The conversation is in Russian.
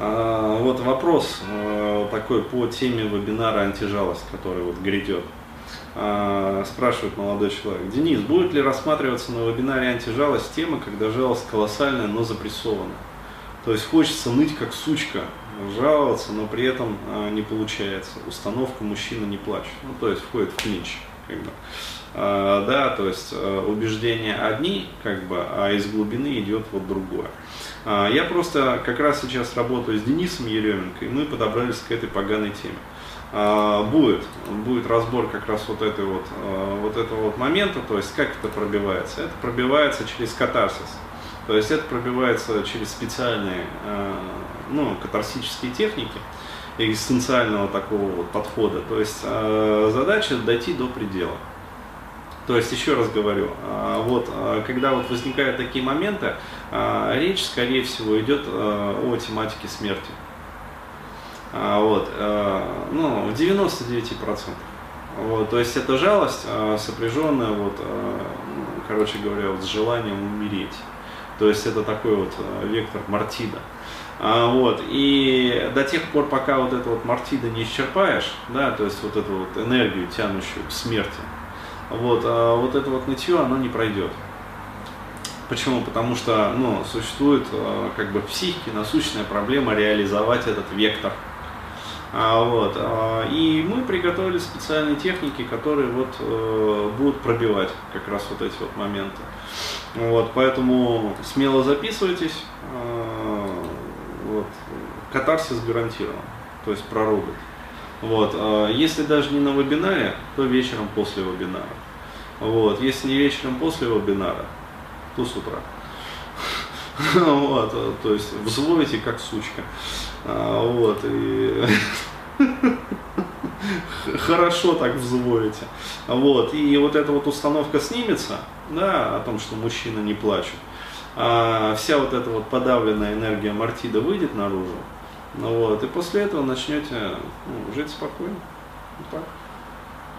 А, вот вопрос э, такой по теме вебинара «Антижалость», который вот грядет. А, спрашивает молодой человек. Денис, будет ли рассматриваться на вебинаре «Антижалость» тема, когда жалость колоссальная, но запрессована? То есть хочется ныть как сучка, жаловаться, но при этом а, не получается. Установка «мужчина не плачет». Ну, то есть входит в клинч. Как бы. а, да, то есть а, убеждения одни, как бы, а из глубины идет вот другое. А, я просто как раз сейчас работаю с Денисом Еременко, и мы подобрались к этой поганой теме. А, будет, будет разбор как раз вот этой вот, а, вот этого вот момента, то есть как это пробивается. Это пробивается через катарсис. То есть это пробивается через специальные ну, катарсические техники экзистенциального такого вот подхода. То есть задача дойти до предела. То есть, еще раз говорю, вот, когда вот возникают такие моменты, речь, скорее всего, идет о тематике смерти. Вот, э, ну, в 99%. Вот, то есть это жалость, э, сопряженная, вот, э, ну, короче говоря, вот, с желанием умереть. То есть это такой вот вектор мартида. А, вот, и до тех пор, пока вот это вот мартида не исчерпаешь, да, то есть вот эту вот энергию, тянущую к смерти, вот, а вот это вот нытье, оно не пройдет. Почему? Потому что ну, существует как бы в психике насущная проблема реализовать этот вектор вот, а, и мы приготовили специальные техники, которые вот, э, будут пробивать как раз вот эти вот моменты. Вот, поэтому смело записывайтесь. А, вот, катарсис гарантирован, то есть прорубит. Вот, а, если даже не на вебинаре, то вечером после вебинара. Вот, если не вечером после вебинара, то с утра. Вот, то есть взвоите как сучка. А, вот, и хорошо так взводите. Вот, и вот эта вот установка снимется, да, о том, что мужчина не плачет. А вся вот эта вот подавленная энергия Мартида выйдет наружу. Ну вот, и после этого начнете ну, жить спокойно. Вот так.